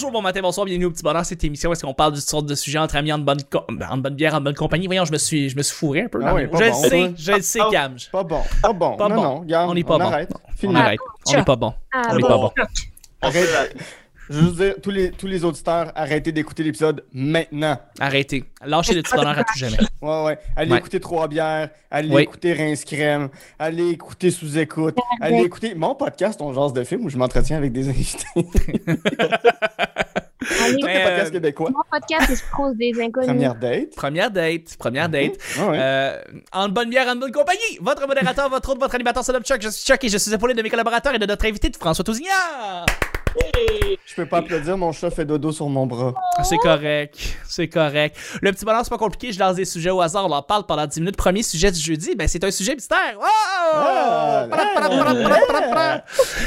Bonjour, bon matin, bonsoir, bienvenue au petit bonheur. Cette émission, est-ce qu'on parle d'une sorte de sujet entre amis, en bonne, en bonne bière, en bonne compagnie? Voyons, je me suis, je me suis fourré un peu. Ah oui, je le bon. sais, je le sais, Ah, Cam. Pas bon. Pas bon. Pas non, bon. non, regarde, On n'est pas bon. arrête. On arrête. On n'est pas bon. Ah, On n'est bon. pas bon. Arrête. Je veux juste dire, tous les, tous les auditeurs, arrêtez d'écouter l'épisode maintenant. Arrêtez. Lâchez le petit bonheur à tout jamais. Ouais, ouais. Allez Ouais. écouter Trois Bières, allez écouter Rince Crème, allez écouter Sous-Écoute, allez écouter mon podcast, On Jase de film, où je m'entretiens avec des invités. Tous les podcasts euh, québécois. Mon podcast, se pose des inconnus. Première date. Première date. Première date. Ouais, ouais. Euh, en bonne bière, en bonne compagnie. Votre modérateur, votre autre, votre animateur, c'est Chuck. Je suis Chuck et je suis épaulé de mes collaborateurs et de notre invité, de François Tousignan. Je peux pas applaudir, mon chat fait dodo sur mon bras. C'est correct, c'est correct. Le petit bonheur, c'est pas compliqué, je lance des sujets au hasard, on en parle pendant 10 minutes. Premier sujet du jeudi, ben c'est un sujet mystère. Oh! Ah,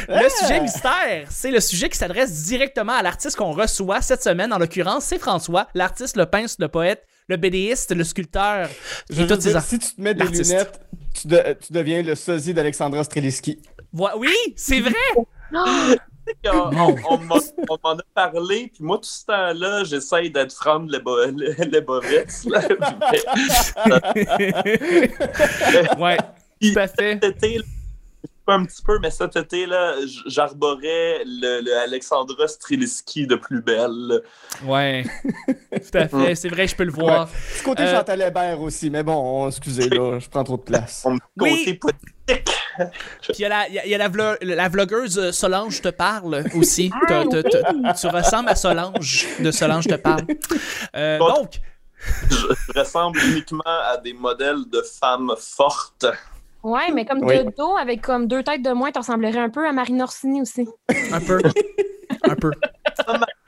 Le sujet mystère, c'est le sujet qui s'adresse directement à l'artiste qu'on reçoit cette semaine. En l'occurrence, c'est François, l'artiste, le peintre, le poète, le BDiste, le sculpteur. Je et veux toutes ces dire, si tu te mets des lunettes, tu, de- tu deviens le sosie d'Alexandra Streliski. Oui, c'est vrai! On, m'en on m'en a parlé, puis moi, tout ce temps-là, j'essaye d'être from les, bo les, les Bovitz, là. ouais, tout à fait. Un petit peu, mais cet été, là, j'arborais le, le Alexandra Streliski de plus belle. Ouais, tout à fait. C'est vrai, je peux le voir. Du côté Euh, Chantal Hébert aussi, mais bon, on- excusez, là, je prends trop de place. Mon Oui. côté politique. Puis il y a, la, y a- la, vlo- la vlogueuse euh, Solange te parle aussi. T'as- tu ressembles à Solange de Solange te parle. Euh, Bon. donc, je ressemble uniquement à des modèles de femmes fortes. Ouais, mais comme Oui. de dos, avec comme deux têtes de moins, tu ressemblerais un peu à Marine Orsini aussi. un peu. Un peu.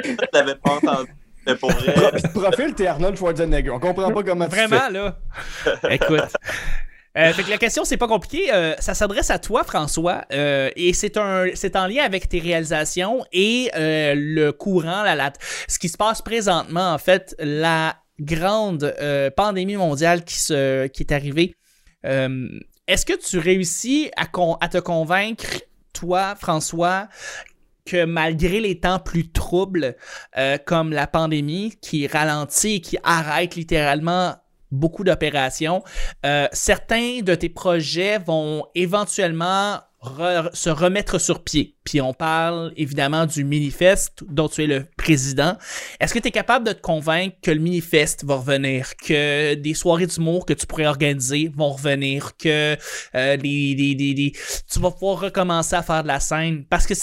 Je l'avais pas entendu. Pour Profil, t'es Arnold Schwarzenegger. On comprend pas comment tu Vraiment, là. Écoute. Euh, fait que la question, c'est pas compliqué. Euh, ça s'adresse à toi, François, euh, et c'est un, c'est en lien avec tes réalisations et euh, le courant, la, la- ce qui se passe présentement, en fait, la grande euh, pandémie mondiale qui se, qui est arrivée. Est-ce que tu réussis à, te convaincre, toi, François, que malgré les temps plus troubles, euh, comme la pandémie qui ralentit, qui arrête littéralement beaucoup d'opérations, euh, certains de tes projets vont éventuellement se remettre sur pied. Puis on parle évidemment du Minifest dont tu es le président. Est-ce que tu es capable de te convaincre que le Minifest va revenir, que des soirées d'humour que tu pourrais organiser vont revenir, que euh, tu vas pouvoir recommencer à faire de la scène? Parce que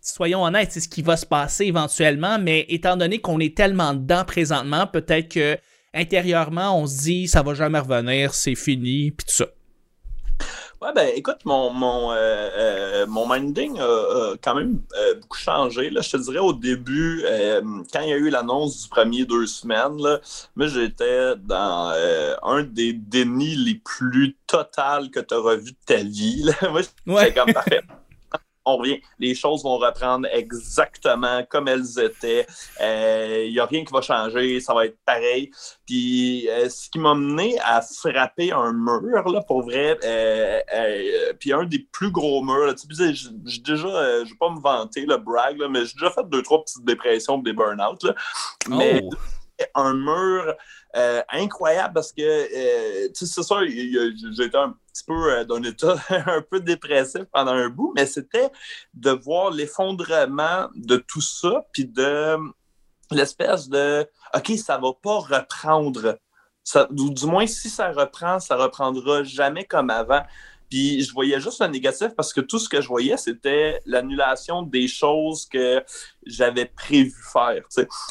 soyons honnêtes, c'est ce qui va se passer éventuellement, mais étant donné qu'on est tellement dedans présentement, peut-être que intérieurement, on se dit ça va jamais revenir, c'est fini, puis tout ça. Ouais, ben écoute, mon, mon, euh, euh, mon minding a, a quand même euh, beaucoup changé. Là. Je te dirais au début, euh, quand il y a eu l'annonce du premier deux semaines, là, moi j'étais dans un des dénis les plus totales que tu auras vu de ta vie. Là. Moi, j'étais Ouais. comme parfait. On revient, les choses vont reprendre exactement comme elles étaient. Euh, Il n'y a rien qui va changer, ça va être pareil. Puis euh, ce qui m'a mené à frapper un mur, là, pour vrai, euh, euh, puis un des plus gros murs, là, tu sais, j'ai déjà, euh, je vais pas me vanter, le brag, là, mais j'ai déjà fait deux, trois petites dépressions des burn-out. là. Mais Oh. un mur euh, incroyable parce que, euh, tu sais, c'est sûr, il y a- j'ai été un petit peu euh, d'un état un peu dépressif pendant un bout, mais c'était de voir l'effondrement de tout ça, puis de l'espèce de OK, ça va pas reprendre. Ça, ou du moins, si ça reprend, ça reprendra jamais comme avant. Puis je voyais juste le négatif parce que tout ce que je voyais, c'était l'annulation des choses que j'avais prévu faire.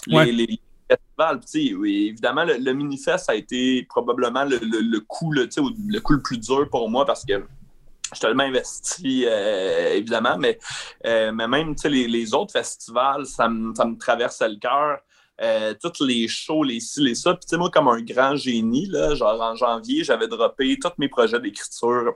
Ouais. Les oui, évidemment, le, le Minifest a été probablement le, coup, le, coup le plus dur pour moi parce que je suis tellement investi, euh, évidemment, mais, euh, même les, autres festivals, ça me, ça me traversait le cœur. Euh, toutes les shows, les ci, les ça. Puis, moi, comme un grand génie, là, genre en janvier, j'avais droppé tous mes projets d'écriture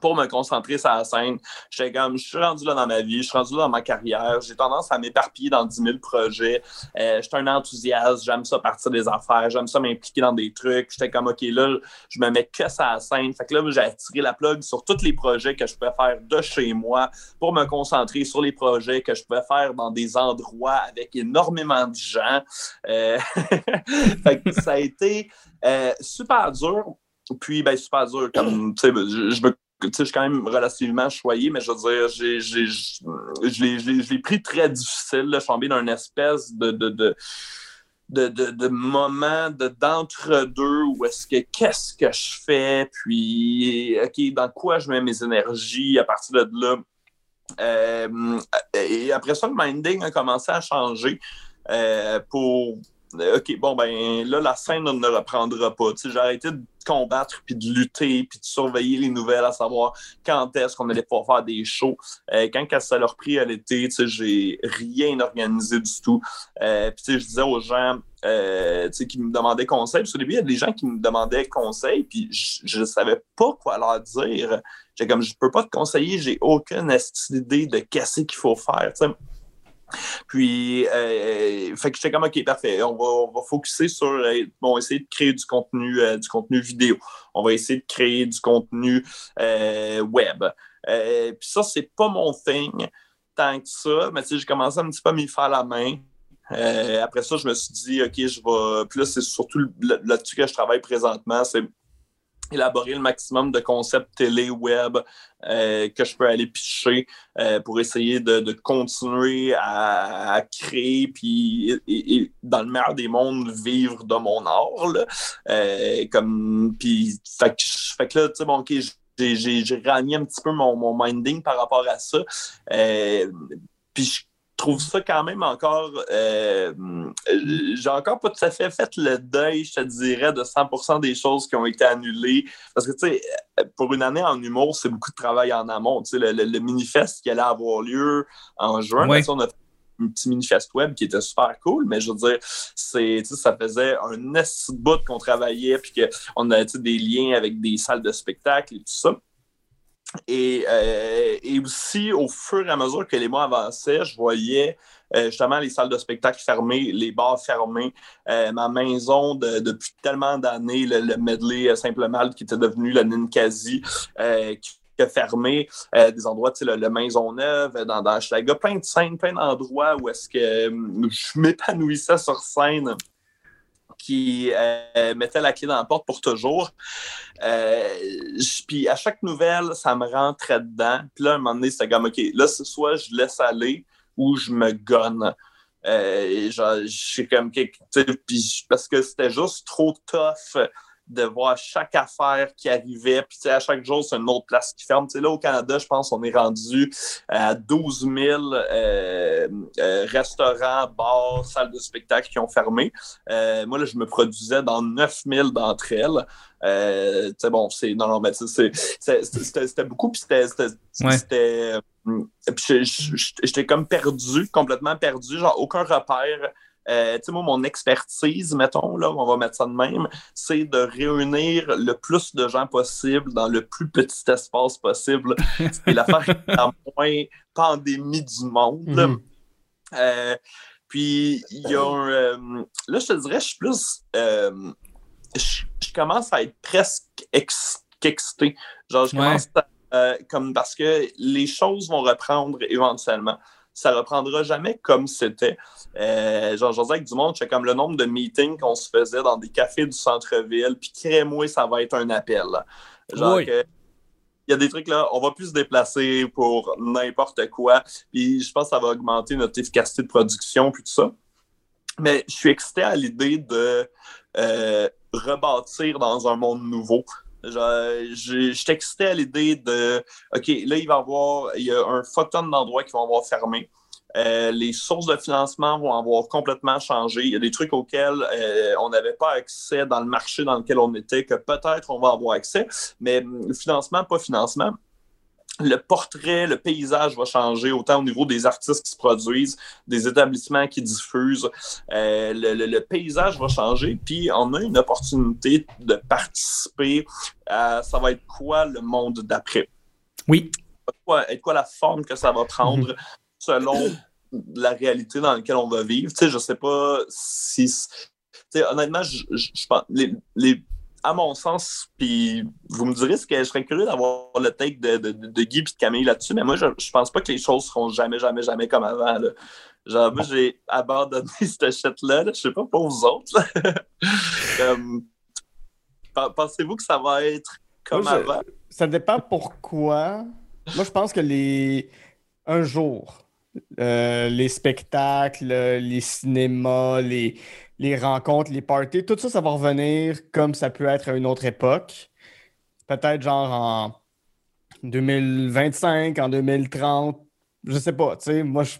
pour me concentrer sur la scène. J'étais comme, je suis rendu là dans ma vie, je suis rendu là dans ma carrière, j'ai tendance à m'éparpiller dans 10 000 projets. Euh, j'étais un enthousiaste, j'aime ça partir des affaires, j'aime ça m'impliquer dans des trucs. J'étais comme, OK, là, je me mets que ça la scène. Fait que là, j'ai attiré la plug sur tous les projets que je pouvais faire de chez moi pour me concentrer sur les projets que je pouvais faire dans des endroits avec énormément de gens. Euh... fait que ça a été euh, super dur. Puis, ben, super dur. Comme, je, je me je suis quand même relativement choyé, mais je veux dire, je l'ai pris très difficile. Là. Je suis tombé dans une espèce de, de, de de, de, de d'entre-deux où est-ce que qu'est-ce que je fais, puis OK, dans quoi je mets mes énergies à partir de là? Euh, et après ça, le minding a commencé à changer euh, pour OK, bon, ben là, la scène ne reprendra pas. J'ai arrêté de combattre, puis de lutter, puis de surveiller les nouvelles, à savoir quand est-ce qu'on allait pouvoir faire des shows. Euh, quand ça leur pris à l'été, j'ai rien organisé du tout. Euh, puis je disais aux gens euh, qui me demandaient conseil, parce qu'au début, il y a des gens qui me demandaient conseil, puis je ne savais pas quoi leur dire. J'ai comme, je peux pas te conseiller, j'ai aucune idée de qu'est-ce qu'il faut faire. Puis, euh, fait que j'étais comme, OK, parfait, on va, on va focuser sur, euh, bon, essayer de créer du contenu, euh, du contenu vidéo. On va essayer de créer du contenu web. puis ça, c'est pas mon thing tant que ça, mais j'ai commencé un petit peu à m'y faire la main. après ça, je me suis dit, OK, je vais. Puis là, c'est surtout là-dessus que je travaille présentement. C'est élaborer le maximum de concepts télé, web euh, que je peux aller picher euh, pour essayer de, continuer à, créer puis et, dans le meilleur des mondes vivre de mon art là. Euh, comme puis fait, là tu sais bon ok j'ai ramené un petit peu mon, mon minding par rapport à ça puis je trouve ça quand même encore. Euh, j'ai encore pas tout à fait fait le deuil, je te dirais, de 100% des choses qui ont été annulées. Parce que, tu sais, pour une année en humour, c'est beaucoup de travail en amont. Tu sais, le, le, manifeste qui allait avoir lieu en juin, on a fait un petit manifeste web qui était super cool, mais je veux dire, c'est, ça faisait un de bout qu'on travaillait, puis qu'on a des liens avec des salles de spectacle et tout ça. Euh, et, aussi, au fur et à mesure que les mois avançaient, je voyais euh, justement les salles de spectacle fermées, les bars fermés, euh, ma maison depuis tellement d'années, le, medley simplement qui était devenu le Ninkasi, qui a fermé des endroits, tu sais, le, Maisonneuve, dans, dans Schlaga, plein de scènes, plein d'endroits où est-ce que je m'épanouissais sur scène qui euh, mettait la clé dans la porte pour toujours. Euh, puis à chaque nouvelle, ça me rentrait dedans. Puis là, à un moment donné, c'était comme, OK, là, c'est soit je laisse aller ou je me gonne. Euh, je suis comme, parce que c'était juste trop tough de voir chaque affaire qui arrivait. Puis à chaque jour, c'est une autre place qui ferme. là, au Canada, je pense qu'on est rendu à 12 000 euh, euh, restaurants, bars, salles de spectacle qui ont fermé. Euh, moi, là, je me produisais dans 9 000 d'entre elles. Euh, bon, c'est. Non, non, mais c'était beaucoup, puis c'était. C'était. J'étais comme perdu, complètement perdu, genre aucun repère. Euh, tu sais, moi, mon expertise, mettons, là, on va mettre ça de même, c'est de réunir le plus de gens possible dans le plus petit espace possible. C'est l'affaire la moins pandémie du monde. Mhm. Euh, puis, il y a un. Euh, là, je te dirais, je suis plus. je, commence à être presque excité. Genre, je commence à, comme parce que les choses vont reprendre éventuellement ça reprendra jamais comme c'était. Euh, genre, José avec du monde, c'est comme le nombre de meetings qu'on se faisait dans des cafés du centre-ville, puis crée-moi, ça va être un appel. Genre il y a des trucs là, on va plus se déplacer pour n'importe quoi, puis je pense que ça va augmenter notre efficacité de production, puis tout ça. Mais je suis excité à l'idée de euh, rebâtir dans un monde nouveau. Je, suis excité à l'idée de OK, là, il va y avoir il y a un photon d'endroits qui vont avoir fermé. Euh, les sources de financement vont avoir complètement changé. Il y a des trucs auxquels euh, on n'avait pas accès dans le marché dans lequel on était, que peut-être on va avoir accès, mais financement, pas financement le portrait, le paysage va changer, autant au niveau des artistes qui se produisent, des établissements qui diffusent. Euh, le, paysage va changer, puis on a une opportunité de participer à ça va être quoi le monde d'après? Oui. Quoi, être quoi la forme que ça va prendre selon la réalité dans laquelle on va vivre? Tu sais, je sais pas si. Tu sais, honnêtement, je, je- je pense. Les, les- à mon sens, puis vous me direz ce que je serais curieux d'avoir le take de, de, de Guy et de Camille là-dessus, mais moi, je, je pense pas que les choses seront jamais, jamais, jamais comme avant. Là. Genre, moi, j'ai abandonné cette shit-là. Là. Je sais pas pour vous autres. Pensez-vous que ça va être comme Moi, je- avant? Ça dépend pourquoi. Moi, je pense que les. Un jour, euh, les spectacles, les cinémas, les, les rencontres, les parties, tout ça, ça va revenir comme ça peut être à une autre époque. Peut-être genre en 2025, en 2030, je sais pas. Tu sais, moi, je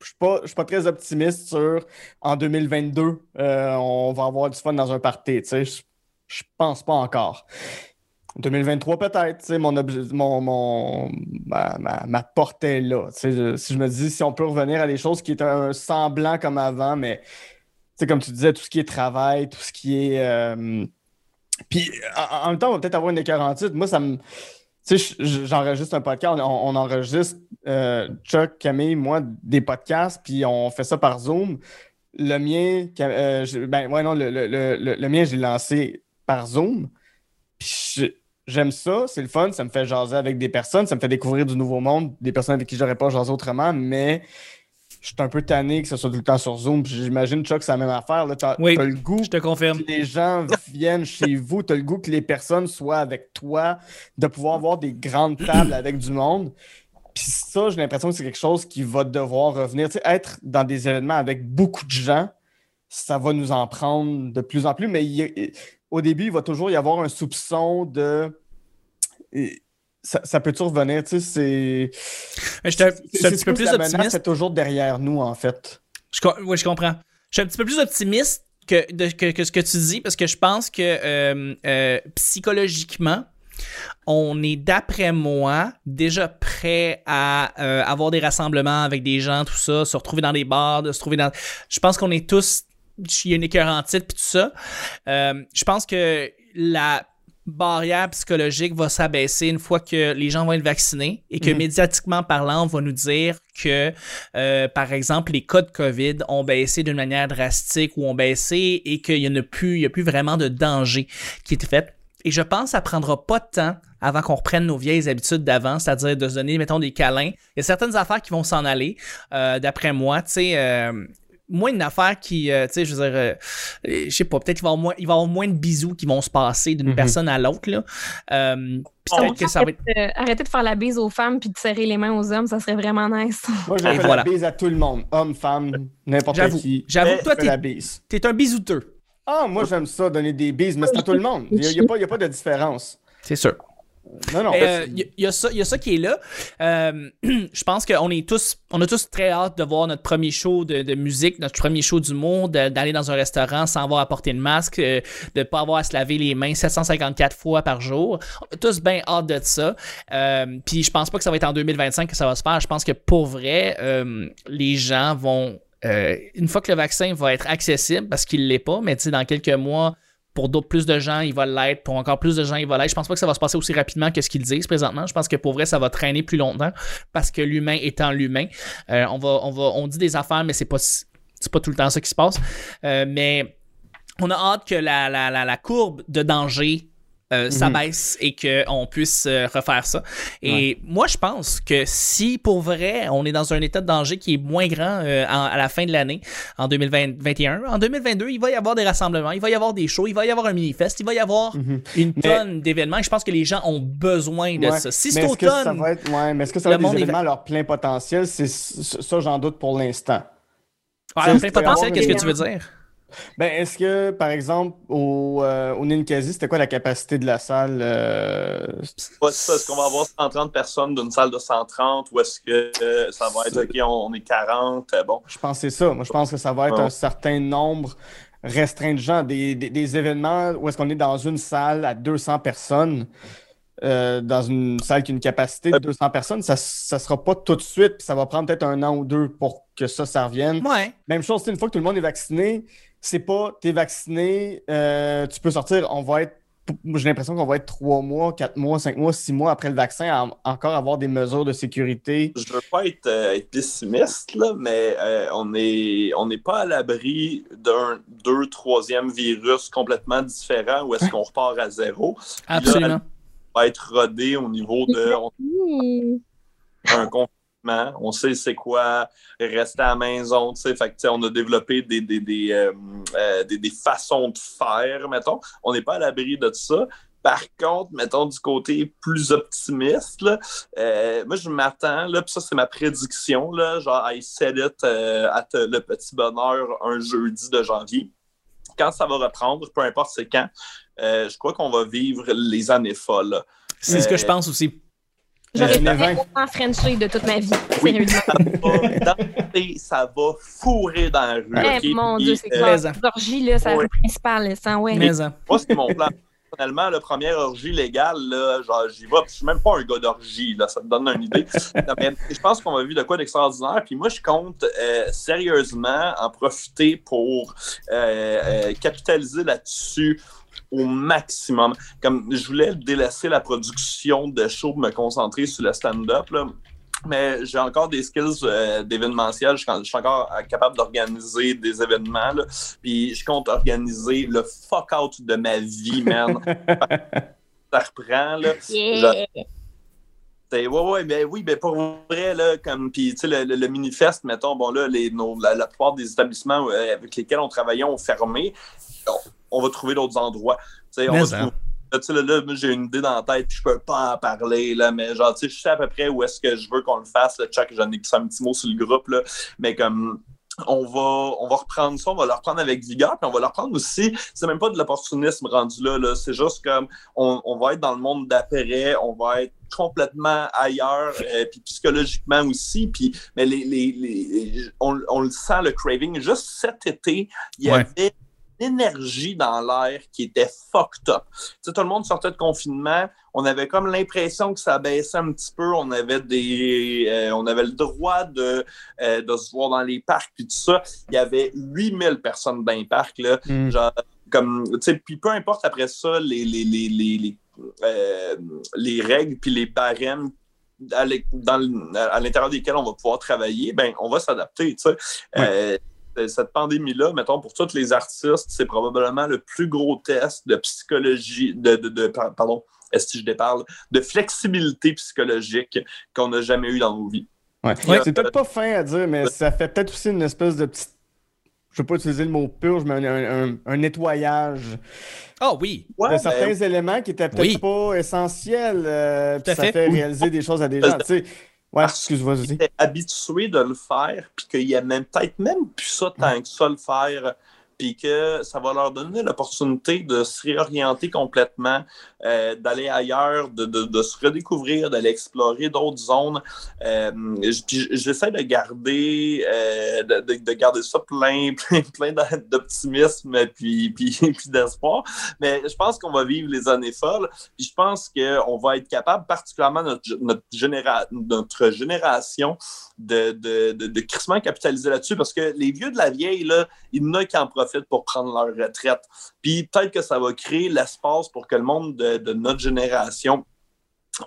je suis pas, suis pas très optimiste sur en 2022, euh, on va avoir du fun dans un party. Je, je pense pas encore. 2023 peut-être, mon, mon, mon- ma, ma, ma portée est là. Si je me dis si on peut revenir à des choses qui étaient un semblant comme avant, mais comme tu disais, tout ce qui est travail, tout ce qui est. euh, Puis en, même temps, on va peut-être avoir une écœur en titre. Moi, ça me. Tu sais, je- j'enregistre un podcast, on, enregistre euh, Chuck, Camille, moi, des podcasts, puis on fait ça par Zoom. Le mien, euh, ben ouais, non, le, le, le- le mien, j'ai lancé par Zoom. Puis je- j'aime ça, c'est le fun, ça me fait jaser avec des personnes, ça me fait découvrir du nouveau monde, des personnes avec qui j'aurais pas jasé autrement, mais je suis un peu tanné que ce soit tout le temps sur Zoom. J'imagine, Chuck, c'est la même affaire. Là, t'as, Oui. t'as le goût Je te confirme. que les gens viennent chez vous, tu as le goût que les personnes soient avec toi, de pouvoir avoir des grandes tables avec du monde. Puis ça, j'ai l'impression que c'est quelque chose qui va devoir revenir. Tu sais, être dans des événements avec beaucoup de gens, ça va nous en prendre de plus en plus. Mais il au début, il va toujours y avoir un soupçon de. et Ça, ça peut toujours revenir, tu sais, c'est. Mais je suis un, petit peu plus la optimiste. est toujours derrière nous, en fait. Je, ouais, je comprends. Je suis un petit peu plus optimiste que, de- que, que ce que tu dis parce que je pense que euh, euh, psychologiquement, on est, d'après moi, déjà prêt à euh, avoir des rassemblements avec des gens, tout ça, se retrouver dans des bars, de se trouver dans. Je pense qu'on est tous. Il y a une écœur en titre puis tout ça. Euh, je pense que la barrière psychologique va s'abaisser une fois que les gens vont être vaccinés et que Mhm. médiatiquement parlant, on va nous dire que, euh, par exemple, les cas de COVID ont baissé d'une manière drastique ou ont baissé et qu'il n'y a plus, il y a plus vraiment de danger qui est fait. Et je pense que ça prendra pas de temps avant qu'on reprenne nos vieilles habitudes d'avant, c'est-à-dire de se donner, mettons, des câlins. Il y a certaines affaires qui vont s'en aller, euh, d'après moi. Tu sais, euh, moi, une affaire qui, euh, tu sais, je veux dire, euh, je sais pas, peut-être qu'il va y avoir moins, il va y avoir moins de bisous qui vont se passer d'une Mhm. personne à l'autre, là. Euh, puis peut-être que ça va être... Euh, arrêtez de faire la bise aux femmes puis de serrer les mains aux hommes, ça serait vraiment nice. Moi, je fais voilà. la bise à tout le monde, homme, femme, n'importe qui. j'avoue, que toi, t'es, un bisouteux. Ah, moi, j'aime ça, donner des bises, mais c'est à tout le monde. Il n'y a, a pas de différence. C'est sûr. Non, non. Mais, euh, Il y, a- il y a ça, il y a ça qui est là. Euh, je pense qu'on est tous, on a tous très hâte de voir notre premier show de, de musique, notre premier show d'humour, de- d'aller dans un restaurant sans avoir à porter de masque, euh, de pas avoir à se laver les mains 754 fois par jour. On a tous bien hâte de ça. Puis je pense pas que ça va être en 2025 que ça va se faire. Je pense que pour vrai, les gens vont euh, une fois que le vaccin va être accessible, parce qu'il l'est pas, mais dans quelques mois, pour d'autres plus de gens, il va l'être. Pour encore plus de gens, il va l'être. Je pense pas que ça va se passer aussi rapidement que ce qu'ils disent présentement. Je pense que pour vrai, ça va traîner plus longtemps parce que l'humain étant l'humain, euh, on va, on va, on dit des affaires, mais c'est pas, c'est pas tout le temps ça qui se passe. Euh, mais on a hâte que la, courbe de danger euh, s'abaisse et qu'on puisse euh, refaire ça. Et moi, je pense que si pour vrai, on est dans un état de danger qui est moins grand euh, en- à la fin de l'année, en 2021, en 2022, il va y avoir des rassemblements, il va y avoir des shows, il va y avoir un mini-fest, il va y avoir Mhm. une Mais- tonne d'événements. Je pense que les gens ont besoin de Ouais. ça. Si c'est est-ce que ça automne, va être, ouais, mais est-ce que ça va être des événements à leur plein potentiel? C'est ça, j'en doute pour l'instant. ah, plein potentiel, qu'est-ce que tu veux dire? Ben, est-ce que, par exemple, au, euh, au Ninkasi, c'était quoi la capacité de la salle? euh, Ouais, c'est ça. Est-ce qu'on va avoir 130 personnes d'une salle de 130 ou est-ce que euh, ça va être OK, on, on est 40? euh, bon. Je pense que c'est ça. Moi, je pense que ça va être Ouais. un certain nombre restreint de gens. Des, des- des événements où est-ce qu'on est dans une salle à 200 personnes, euh, dans une salle qui a une capacité de 200 personnes, ça ne sera pas tout de suite. puis ça va prendre peut-être un an ou deux pour que ça, ça revienne. Ouais. Même chose, une fois que tout le monde est vacciné, c'est pas t'es vacciné, euh, tu peux sortir, on va être j'ai l'impression qu'on va être trois mois, quatre mois, cinq mois, six mois après le vaccin à encore avoir des mesures de sécurité. Je veux pas être, euh, pessimiste, là, mais euh, on n'est on pas à l'abri d'un deux, troisième virus complètement différent ou est-ce qu'on repart à zéro. Absolument. va être rodé au niveau de un confinement. On sait c'est quoi rester à la maison. Fait que, on a développé des, des, des, euh, des, des façons de faire, mettons. On n'est pas à l'abri de ça. Par contre, mettons du côté plus optimiste, là, euh, moi je m'attends, là, puis ça c'est ma prédiction, là, genre I said it euh, à le petit bonheur un jeudi de janvier. Quand ça va reprendre, peu importe c'est quand, euh, je crois qu'on va vivre les années folles. C'est ce que je pense aussi. J'aurais pas Frenché de toute ma vie. Oui, ça, va, ça va fourrer dans la rue. Eh, mon Dieu, c'est clair. L'orgie, là, c'est le principal. Ça, ouais. Mais, moi, c'est mon plan personnellement, la première orgie légale, là, genre, j'y vais. je suis même pas un gars d'orgie, là, ça te donne une idée. je pense qu'on va vivre de quoi d'extraordinaire. Puis moi, je compte euh, sérieusement en profiter pour euh, euh, capitaliser là-dessus au maximum. Comme je voulais délaisser la production de show, me concentrer sur le stand-up mais j'ai encore des skills euh, d'événementiel. Je, suis encore capable d'organiser des événements. Puis je compte organiser le fuck out de ma vie, man. ça reprend. Là. Ouais, ouais, mais oui, mais pour vrai, là, comme, puis, tu sais, le, le, manifeste, mettons, bon, là, les, la, plupart des établissements euh, avec lesquels on travaillait ont fermé. On, va trouver d'autres endroits. Tu sais, on va trouver là, j'ai une idée dans la tête, puis je peux pas en parler, là, mais genre, tu sais, je sais à peu près où est-ce que je veux qu'on le fasse. Là, Chuck, j'en ai un petit mot sur le groupe, là, mais comme on va, on va reprendre ça, on va le reprendre avec vigueur, puis on va le reprendre aussi. C'est même pas de l'opportunisme rendu là, là. c'est juste comme on, on, va être dans le monde d'après, on va être complètement ailleurs, euh, puis psychologiquement aussi. Puis, mais les, les, les on, on, le sent, le craving. Juste cet été, il y avait énergie dans l'air qui était fucked up. Tu tout le monde sortait de confinement, on avait comme l'impression que ça baissait un petit peu, on avait des euh, on avait le droit de, euh, de se voir dans les parcs puis tout ça. Il y avait 8000 personnes dans les parcs là, mm. genre comme tu sais puis peu importe après ça les les, les, les, les, euh, les règles puis les barèmes à l'intérieur desquels on va pouvoir travailler, ben on va s'adapter, tu sais cette pandémie-là, mettons, pour tous les artistes, c'est probablement le plus gros test de psychologie, de, de, pardon, est-ce que je déparle, de flexibilité psychologique qu'on n'a jamais eu dans nos vies. Ouais. C'est peut-être pas fin à dire, mais ça fait peut-être aussi une espèce de petite. Je veux pas utiliser le mot purge, mais un, nettoyage. Ah oui. de ben certains éléments qui étaient peut-être pas essentiels. Euh, ça fait, fait réaliser des choses à des gens. Ouais, excuse-moi, habitué de le faire, puis qu'il y a même peut-être même plus ça tant que ça le faire puis que ça va leur donner l'opportunité de se réorienter complètement, euh, d'aller ailleurs, de, se redécouvrir, d'aller explorer d'autres zones. Euh, J'essaie de garder euh, de, garder ça plein, plein, plein d'optimisme puis, puis, puis d'espoir. Mais je pense qu'on va vivre les années folles. Puis je pense qu'on va être capable, particulièrement notre, notre, généra notre génération, de, de, de, de crissement capitaliser là-dessus parce que les vieux de la vieille, là, il y en a qui en profitent pour prendre leur retraite. Puis peut-être que ça va créer l'espace pour que le monde de, notre génération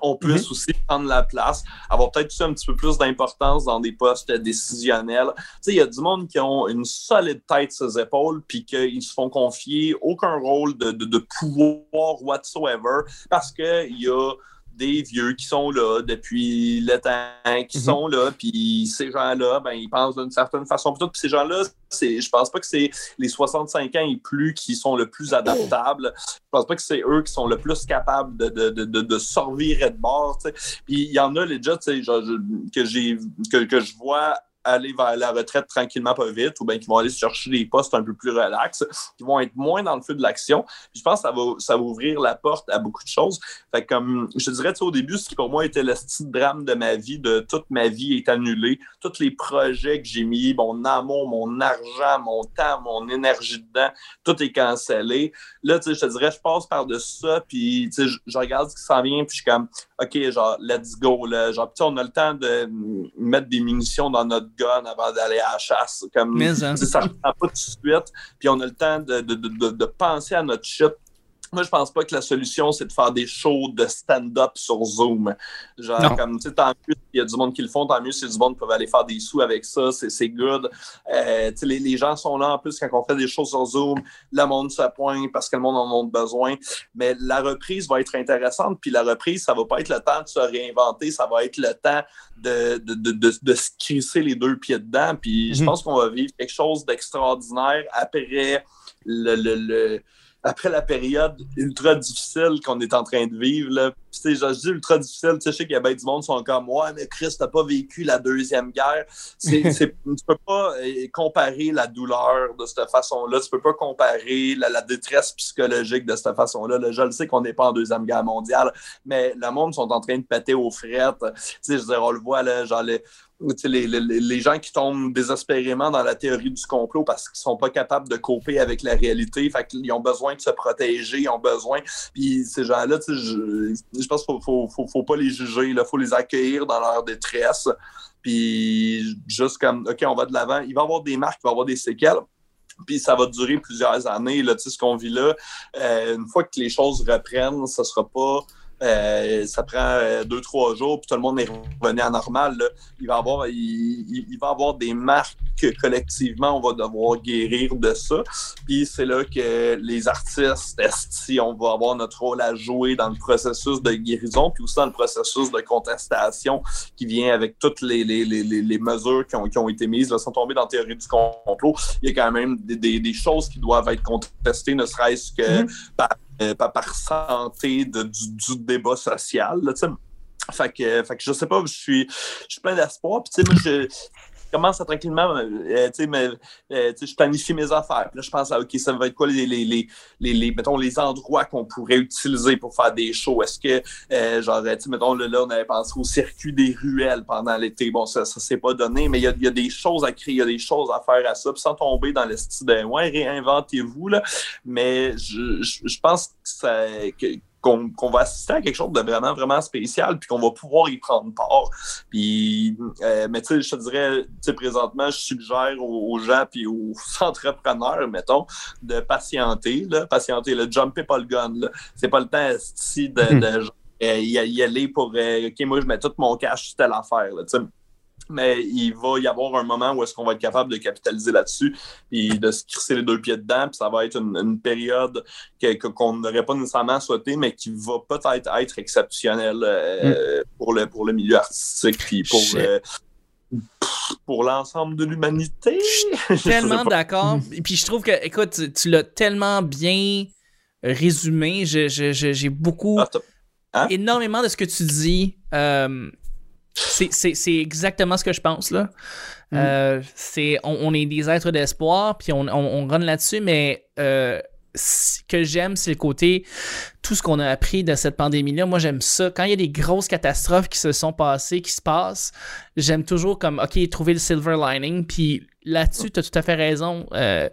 on puisse mhm. aussi prendre la place, avoir peut-être un petit peu plus d'importance dans des postes décisionnels. Tu sais, il y a du monde qui ont une solide tête sur les épaules, puis qu'ils se font confier aucun rôle de, de, de pouvoir whatsoever, parce qu'il y a des vieux qui sont là depuis le temps, qui mhm. sont là, puis ces gens-là, ben, ils pensent d'une certaine façon. Puis ces gens-là, je pense pas que c'est les 65 ans et plus qui sont le plus adaptables. Je pense pas que c'est eux qui sont le plus capables de, de, de, de, sortir de bord. Puis il y en a, les que, que je vois aller vers la retraite tranquillement, pas vite, ou bien qui vont aller chercher des postes un peu plus relax, qui vont être moins dans le feu de l'action. Je pense que ça va, ça va ouvrir la porte à beaucoup de choses. Fait comme, je te dirais, au début, ce qui pour moi était le style drame de ma vie, de toute ma vie est annulée. Tous les projets que j'ai mis, mon amour, mon argent, mon temps, mon énergie dedans, tout est cancellé. Là, je te dirais, je passe par-dessus ça, puis je, je regarde ce qui s'en vient, puis je suis comme, OK, genre, let's go. Là. Genre, on a le temps de mettre des munitions dans notre gun avant d'aller à la chasse. Comme, ça ne reprend pas tout de suite. Puis on a le temps de, de, de, de penser à notre shit moi, je pense pas que la solution, c'est de faire des shows de stand-up sur Zoom. Genre, Non. comme, tu sais, tant mieux s'il y a du monde qui le font, tant mieux si du monde peut aller faire des sous avec ça, c'est good. Euh, tu sais, les, les gens sont là, en plus, quand on fait des shows sur Zoom, le monde se pointe parce que le monde en a besoin. Mais la reprise va être intéressante, puis la reprise, ça va pas être le temps de se réinventer, ça va être le temps de, de, de, de, de se crisser les deux pieds dedans. Puis je Mhm. pense qu'on va vivre quelque chose d'extraordinaire après le, le, le- après la période ultra difficile qu'on est en train de vivre. Là. Je, dis ultra difficile, tu sais, je sais qu'il y a bien du monde qui sont comme Ouais, mais Chris, t'as pas vécu la Deuxième Guerre. Tu peux pas euh, comparer la douleur de cette façon-là. Tu peux pas comparer la, la détresse psychologique de cette façon-là. Là, je le sais qu'on n'est pas en Deuxième Guerre mondiale, mais le monde sont en train de péter aux frettes. Je veux dire, on le voit, là, genre, les, les, les, les gens qui tombent désespérément dans la théorie du complot parce qu'ils sont pas capables de coper avec la réalité. Fait qu'ils ont besoin de se protéger, ils ont besoin. Puis ces gens-là, je, je pense qu'il faut, faut, faut, faut pas les juger. Il faut les accueillir dans leur détresse. Puis juste comme, OK, on va de l'avant. Il va y avoir des marques, il va y avoir des séquelles. Puis ça va durer plusieurs années. Là, ce qu'on vit là, euh, une fois que les choses reprennent, ça sera pas. Euh, ça prend euh, deux, trois jours, puis tout le monde est revenu à normal. là. Il va avoir, il, il- il va avoir des marques que collectivement, on va devoir guérir de ça. Puis c'est là que les artistes, si on va avoir notre rôle à jouer dans le processus de guérison, puis aussi dans le processus de contestation qui vient avec toutes les, les, les, les- mesures qui ont, qui ont été mises, là, sans tomber dans la théorie du complot. Il y a quand même des, des- des choses qui doivent être contestées, ne serait-ce que Mhm. par, euh, par, santé de- du, du débat social. Là, fait que, fait que je sais pas, je suis, je suis plein d'espoir. Puis, tu sais, moi, je commence à tranquillement, euh, tu sais, me- euh, tu sais, je planifie mes affaires. Puis là, je pense à, OK, ça va être quoi les, les, les, les, mettons, les endroits qu'on pourrait utiliser pour faire des shows? Est-ce que, euh, genre, tu sais, mettons, là, on avait pensé au circuit des ruelles pendant l'été. Bon, ça, ça s'est pas donné, mais il y a, des choses à créer, il y a des choses à faire à ça, puis sans tomber dans le style ouais, réinventez-vous, là. Mais je, je, je pense que ça, que, qu'on va assister à quelque chose de vraiment, vraiment spécial, puis qu'on va pouvoir y prendre part. Puis, euh, mais tu sais, je te dirais, tu sais, présentement, je suggère aux, aux gens puis aux entrepreneurs, mettons, de patienter, là, patienter, le jumper pas le gun, là. C'est pas le temps ici de, Mhm. de genre, euh, y, y aller pour, euh, OK, moi, je mets tout mon cash sur telle affaire, là, tu sais. Mais il va y avoir un moment où est-ce qu'on va être capable de capitaliser là-dessus puis de se crisser les deux pieds dedans. Puis ça va être une, une période qu'on n'aurait pas nécessairement souhaité, mais qui va peut-être être exceptionnelle euh, pour, le, pour le milieu artistique puis pour, euh, pour l'ensemble de l'humanité. Je sais tellement d'accord. Et puis je trouve que, écoute, tu, tu l'as tellement bien résumé. J'ai beaucoup, Ah, Hein? énormément de ce que tu dis. Euh, c'est- c'est c'est exactement ce que je pense, là. Mm. Euh, c'est, on, on est des êtres d'espoir, puis on, on, on run là-dessus, mais euh, ce que j'aime, c'est le côté, tout ce qu'on a appris de cette pandémie-là. Moi, j'aime ça. Quand il y a des grosses catastrophes qui se sont passées, qui se passent, j'aime toujours comme, OK, trouver le silver lining, puis là-dessus, tu as tout à fait raison. Euh,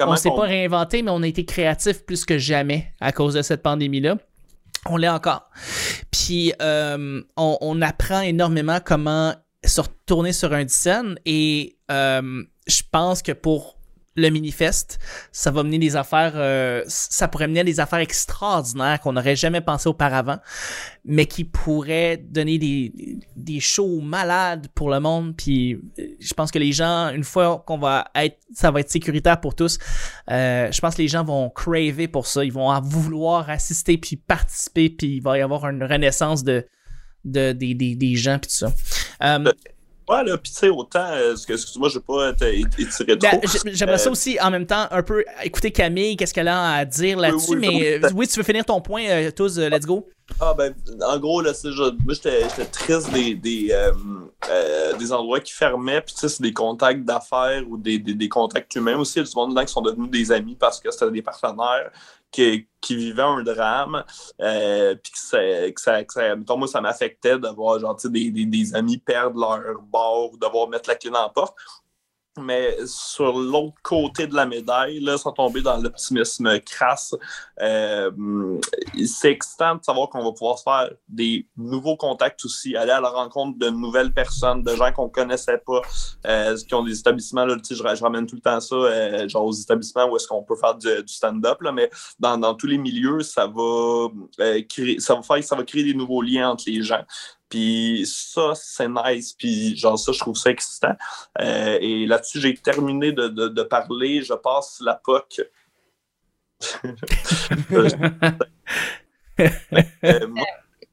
on s'est qu'on- pas réinventé, mais on a été créatif plus que jamais à cause de cette pandémie-là. On l'est encore. Puis euh, on, apprend énormément comment se retourner sur un scène et euh, je pense que pour le Minifest, ça va mener des affaires, euh, ça pourrait mener à des affaires extraordinaires qu'on n'aurait jamais pensé auparavant, mais qui pourraient donner des, des shows malades pour le monde. Puis euh, je pense que les gens, une fois qu'on va être, ça va être sécuritaire pour tous, euh, je pense que les gens vont craver pour ça. Ils vont vouloir assister puis participer, puis il va y avoir une renaissance de, de, des, des, des gens puis tout ça. Ouais, là, puis tu sais, autant, euh, excuse-moi, je vais pas étirer Ben, trop. J'aimerais ça Euh, aussi en même temps un peu écouter Camille, qu'est-ce qu'elle a à dire là-dessus, oui, mais oui, euh, oui, tu veux finir ton point, tous, let's go. Ah ben, en gros, là, je- moi, j'étais, j'étais triste des, des, euh, euh, des endroits qui fermaient, puis tu sais, c'est des contacts d'affaires ou des, des, des contacts humains aussi. Il y a du monde dedans qui sont devenus des amis parce que c'était des partenaires qui, vivaient un drame, euh, puis que ça, que moi, ça m'affectait de voir, genre, des, amis perdre leur bord devoir mettre la clé dans la porte. Mais sur l'autre côté de la médaille, là, sans tomber dans l'optimisme crasse, euh, c'est excitant de savoir qu'on va pouvoir faire des nouveaux contacts aussi, aller à la rencontre de nouvelles personnes, de gens qu'on connaissait pas, euh, qui ont des établissements, là, je, je, ramène tout le temps ça, euh, genre aux établissements où est-ce qu'on peut faire du, du stand-up, mais dans, dans, tous les milieux, ça va, créer, ça, va faire, ça va créer des nouveaux liens entre les gens. Puis ça, c'est nice. Puis genre ça, je trouve ça excitant. Euh, et là-dessus, j'ai terminé de, de, de, parler. Je passe la POC. euh, moi,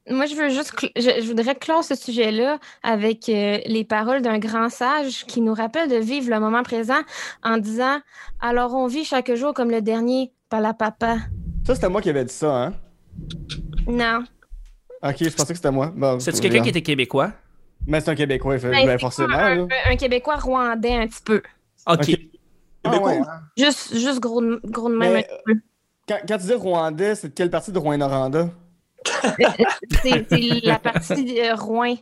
moi, je veux juste, je, je, voudrais clore ce sujet-là avec euh, les paroles d'un grand sage qui nous rappelle de vivre le moment présent en disant Alors on vit chaque jour comme le dernier, pas la papa. Ça, c'était moi qui avais dit ça, hein? Non. Ok, je pensais que c'était moi. Bon, C'est-tu quelqu'un qui était québécois? Mais c'est un Québécois, Ben, ben, c'est forcément. Un, là. un- un Québécois rwandais un petit peu. Ok. Ah ouais, hein? Juste, juste gros, de- gros de même Mais, un petit peu. Quand, quand tu dis rwandais, c'est de quelle partie de Rouen-Noranda? C'est c'est la partie euh, Rouen.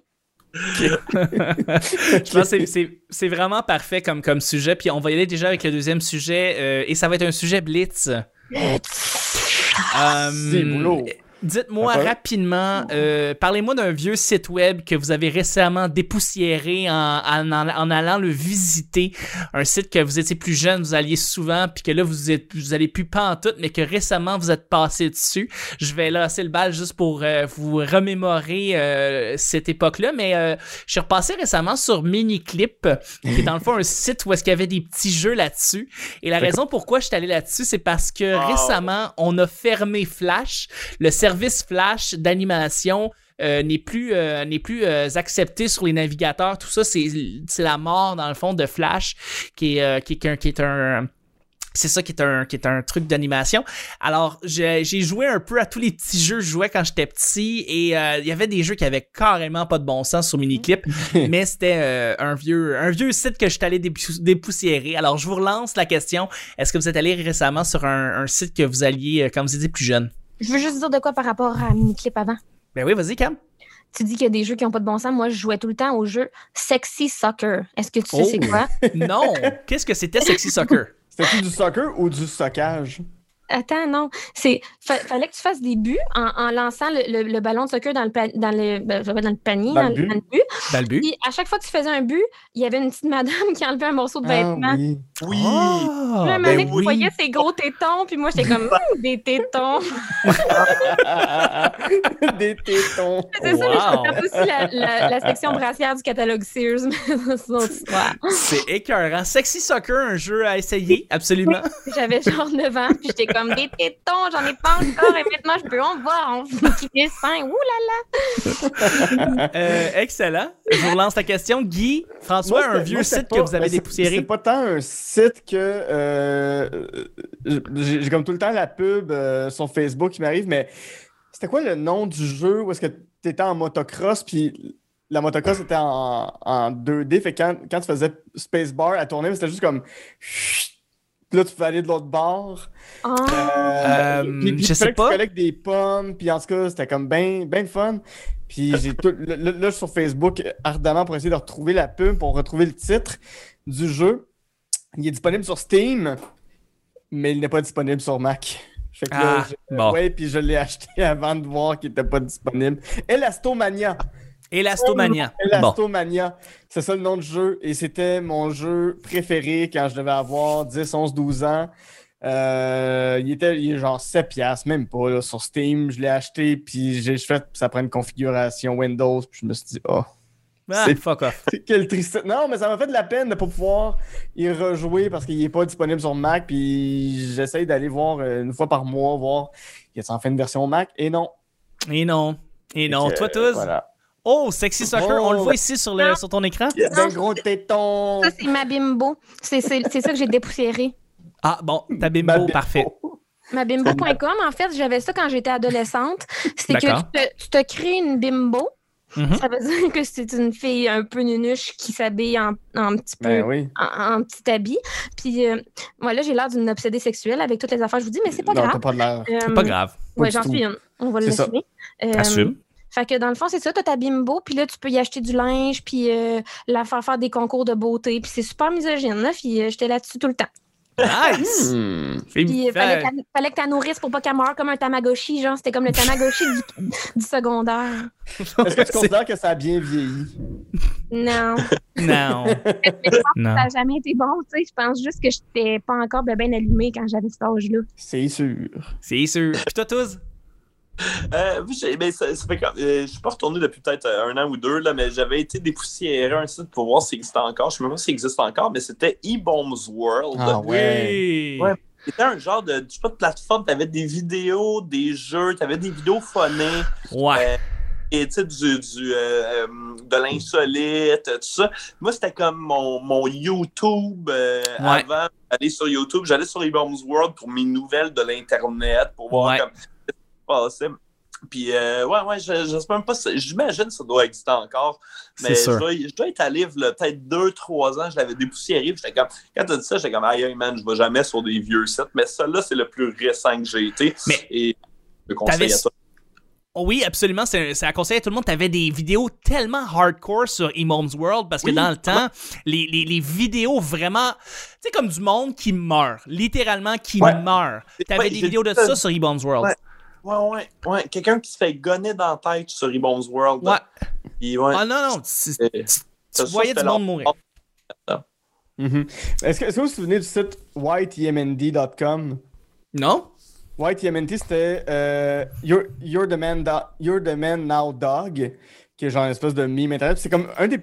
Je pense que c'est- c'est- c'est vraiment parfait comme, comme sujet. Puis on va y aller déjà avec le deuxième sujet. euh, et ça va être un sujet blitz. Euh, C'est boulot. Dites-moi rapidement, euh, parlez-moi d'un vieux site web que vous avez récemment dépoussiéré en, en, allant le visiter. Un site que vous étiez plus jeune, vous alliez souvent, puis que là, vous, êtes, vous allez plus pas en tout, mais que récemment, vous êtes passé dessus. Je vais lancer le bal juste pour euh, vous remémorer euh, cette époque-là, mais je suis repassé récemment sur Miniclip, qui est dans le fond un site où est-ce qu'il y avait des petits jeux là-dessus. Et la raison pourquoi je suis allé là-dessus, c'est parce que Wow. récemment, on a fermé Flash, le service Flash d'animation. euh, n'est plus euh, n'est plus euh, accepté sur les navigateurs tout ça c'est c'est la mort dans le fond de Flash qui est qui est un qui est un c'est ça qui est un qui est un truc d'animation. Alors j'ai j'ai joué un peu à tous les petits jeux que je jouais quand j'étais petit et euh, il y avait des jeux qui avaient carrément pas de bon sens sur Miniclip, mais c'était euh, un vieux un vieux site que je suis allé dépou- dépoussiérer. Alors je vous relance la question est-ce que vous êtes allé récemment sur un, un site que vous alliez quand vous étiez plus jeune? Je veux juste dire de quoi par rapport à Miniclip avant. Ben oui, vas-y Cam. Tu dis qu'il y a des jeux qui n'ont pas de bon sens. Moi, je jouais tout le temps au jeu Sexy Soccer. Est-ce que tu sais Oh. c'est quoi? Non, qu'est-ce que c'était Sexy Soccer? C'était-tu du soccer ou du stockage? Attends, non. C'est fa- fallait que tu fasses des buts en, en lançant le, le- le ballon de soccer dans le, pa- dans le, ben, dans le panier, Dans dans, le but. dans le but. Dans le but. Puis à chaque fois que tu faisais un but, il y avait une petite madame qui enlevait un morceau de Ah vêtement. oui. Oui! Puis là, un moment ben oui. voyais ses gros tétons, puis moi, j'étais comme, des tétons. Des tétons. C'est ça, mais je Wow. regarde aussi la, la- la section brassière du catalogue Sears, ça. C'est écœurant. Sexy Soccer, un jeu à essayer, absolument. J'avais genre 9 ans, puis j'étais comme, des tétons, j'en ai pas encore, et maintenant, je peux en voir, on qui est sain. Ouh là là! Euh, excellent. Je vous relance la question. Guy, François, Moi, un vieux moi, site pas- que vous avez c'est- dépoussiéré. C'est pas tant un site que. euh, J'ai j'ai comme tout le temps la pub euh, sur Facebook qui m'arrive, mais c'était quoi le nom du jeu où est-ce que tu étais en motocross, puis la motocross était en, en 2D, fait que quand, quand tu faisais spacebar à tourner, c'était juste comme. Puis là, tu pouvais aller de l'autre bord. Ah, Euh, puis, puis je sais pas. Tu collectes des pommes, puis en tout cas, c'était comme bien ben fun. Puis j'ai tout. Là, là, là, je suis sur Facebook ardemment pour essayer de retrouver la pub, pour retrouver le titre du jeu. Il est disponible sur Steam, mais il n'est pas disponible sur Mac. Fait que là, Ah, je- bon. ouais, puis je l'ai acheté avant de voir qu'il n'était pas disponible. Elastomania. Elastomania. Bon. Elastomania. C'est ça le nom du jeu. Et c'était mon jeu préféré quand je devais avoir 10, 11, 12 ans. Euh, il, était, il est genre 7 piastres, même pas, là, sur Steam. Je l'ai acheté, puis j'ai fait, ça prend une configuration Windows, puis je me suis dit, oh, Ah, c'est- fuck off. quelle tristesse. Non, mais ça m'a fait de la peine de ne pas pouvoir y rejouer parce qu'il n'est pas disponible sur Mac, puis j'essaye d'aller voir euh, une fois par mois, voir, il y a enfin une version Mac, et non. Et non. Et non. Fait que, Toi, tous. Voilà. Oh, Sexy Soccer, Oh. on le voit ici sur, le, sur ton écran? Yes. Ben gros téton. ça, c'est ma bimbo. C'est ça que j'ai dépoussiéré. Ah, bon, ta Ma bimbo, bimbo. parfait. Ma bimbo.com, en fait, j'avais ça quand j'étais adolescente. C'est que tu te, tu te crées une bimbo. Mhm. Ça veut dire que c'est une fille un peu nunuche qui s'habille en, en petit peu Ben oui. en, en petit habit. Puis euh, moi, là, j'ai l'air d'une obsédée sexuelle avec toutes les affaires. Je vous dis, mais c'est pas non, grave. pas de l'air. Euh, Pas grave. Ouais, Pas j'en suis une. On va l'assumer. Euh, Assume. Fait que dans le fond, c'est ça, t'as ta bimbo, puis là, tu peux y acheter du linge, puis euh, la faire faire des concours de beauté, puis c'est super misogyne, là, puis euh, j'étais là-dessus tout le temps. Nice! Fais- Puis euh, fallait, fallait que tu nourrisses pour pas qu'elle meure comme un Tamagotchi, genre, c'était comme le Tamagotchi du, du secondaire. Est-ce que tu considères que ça a bien vieilli? Non, Non. non. ça n'a jamais été bon, tu sais, je pense juste que j'étais pas encore bien allumée quand j'avais cet âge-là. C'est sûr. C'est sûr. Puis toi, tous? Euh, ben, ça, ça fait quand- euh, je suis pas retourné depuis peut-être euh, un an ou deux, là, mais j'avais été dépoussiérer un site pour voir s'il existait encore. Je sais même pas s'il existe encore, mais c'était eBombs World. Ah ouais. Oui. Ouais. C'était un genre de, je sais pas, de plateforme, t'avais des vidéos, des jeux, t'avais des vidéos phonées, Ouais. euh, et tu sais, du, du, euh, de l'insolite, tout ça. Moi, c'était comme mon, mon YouTube euh, Ouais. avant d'aller sur YouTube. J'allais sur eBombs World pour mes nouvelles de l'Internet, pour voir Ouais. comme passait. Puis, euh, ouais, ouais, sais même pas, si- j'imagine que ça doit exister encore. Mais je dois, je dois être à livre, peut-être deux, trois ans, je l'avais dépoussiéré. puis j'étais comme, quand tu as dit ça, j'étais comme, aïe, aïe, man, je vais jamais sur des vieux sites. Mais celui-là, c'est le plus récent que j'ai été. Mais Et je le conseille à toi. Oh Oui, absolument. C'est à conseiller à tout le monde. T'avais des vidéos tellement hardcore sur Emoms World parce que Oui, dans le temps, les, les, les vidéos vraiment. Tu sais, comme du monde qui meurt. Littéralement qui Ouais. meurt. T'avais Ouais, des vidéos de ça. ça sur Emoms World. Ouais. Ouais, ouais, ouais. Quelqu'un qui se fait gonner dans la tête sur eBombs World. Ouais. Puis, ouais. Ah non, non. Tu, voyais du monde mourir. Mhm. Est-ce que, est-ce que vous vous souvenez du site ytmnd.com? Non? YTMNT, c'était euh, you're, you're, the man do- you're the man now dog, qui est genre une espèce de meme internet. C'est comme un des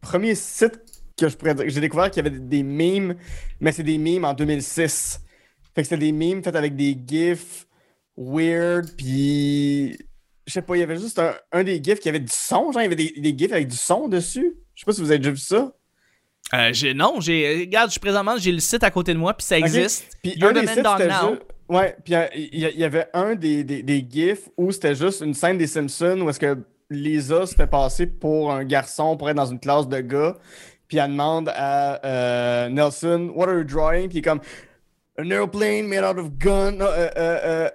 premiers sites que je pourrais dire. J'ai découvert qu'il y avait des memes, mais c'est des memes en 2006. Fait que c'était des memes faits avec des gifs weird, puis je sais pas, il y avait juste un, un des gifs qui avait du son, genre il y avait des, des gifs avec du son dessus. Je sais pas si vous avez déjà vu ça. Euh, j'ai- non, j'ai. Regarde, je, présentement, j'ai le site à côté de moi, puis ça existe. Puis You're un des sites, juste- Ouais, puis euh, il y, avait un des, des, des gifs où c'était juste une scène des Simpsons où est-ce que Lisa se fait passer pour un garçon pour être dans une classe de gars. Puis elle demande à euh, Nelson, What are you drawing? Puis il est comme An airplane made out of guns. No, euh, euh, euh,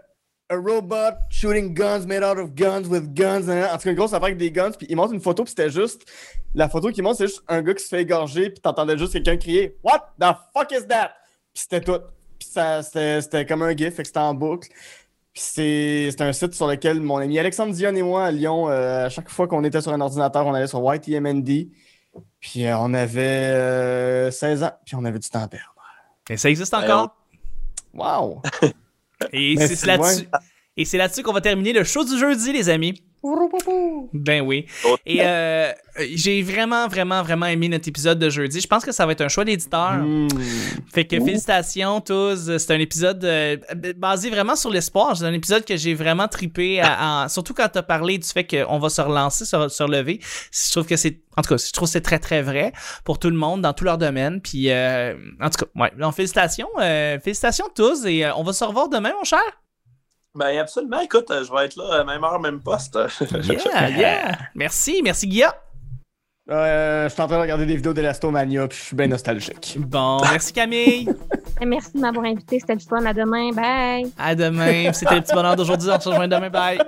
a robot shooting guns made out of guns with guns. En tout cas, une grosse affaire avec des guns. Puis il montre une photo, puis c'était juste. La photo qu'il montre, c'est juste un gars qui se fait égorger, puis t'entendais juste quelqu'un crier What the fuck is that? Puis c'était tout. Puis c'était, comme un gif, fait que c'était en boucle. Puis c'est, c'est un site sur lequel mon ami Alexandre Dion et moi à Lyon, euh, à chaque fois qu'on était sur un ordinateur, on allait sur YTMND. Puis euh, on avait euh, 16 ans, puis on avait du temps à perdre. Et ça existe encore? Wow! Et Mais c'est c'est là-dessus. Et c'est là-dessus qu'on va terminer le show du jeudi, les amis. Ben oui. Et euh, j'ai vraiment, vraiment, vraiment aimé notre épisode de jeudi. Je pense que ça va être un choix d'éditeur. Hmm. Fait que félicitations tous. C'est un épisode euh, basé vraiment sur l'espoir. C'est un épisode que j'ai vraiment tripé, à- à- surtout quand tu as parlé du fait qu'on va se relancer, se, se relever. Je trouve que c'est, en tout cas, je trouve que c'est très, très vrai pour tout le monde dans tout leur domaine. Puis, euh, en tout cas, ouais. Donc, félicitations. euh, félicitations tous et euh, on va se revoir demain, mon cher. Ben, absolument. Écoute, euh, je vais être là, euh, même heure, même poste. Yeah, yeah. Merci, merci Guilla. Euh, je suis en train de regarder des vidéos d'Elastomania, puis je suis bien nostalgique. Bon, merci Camille. Et Merci de m'avoir invité, c'était le fun. À demain. Bye. À demain. C'était le petit bonheur d'aujourd'hui. On se rejoint demain. Bye.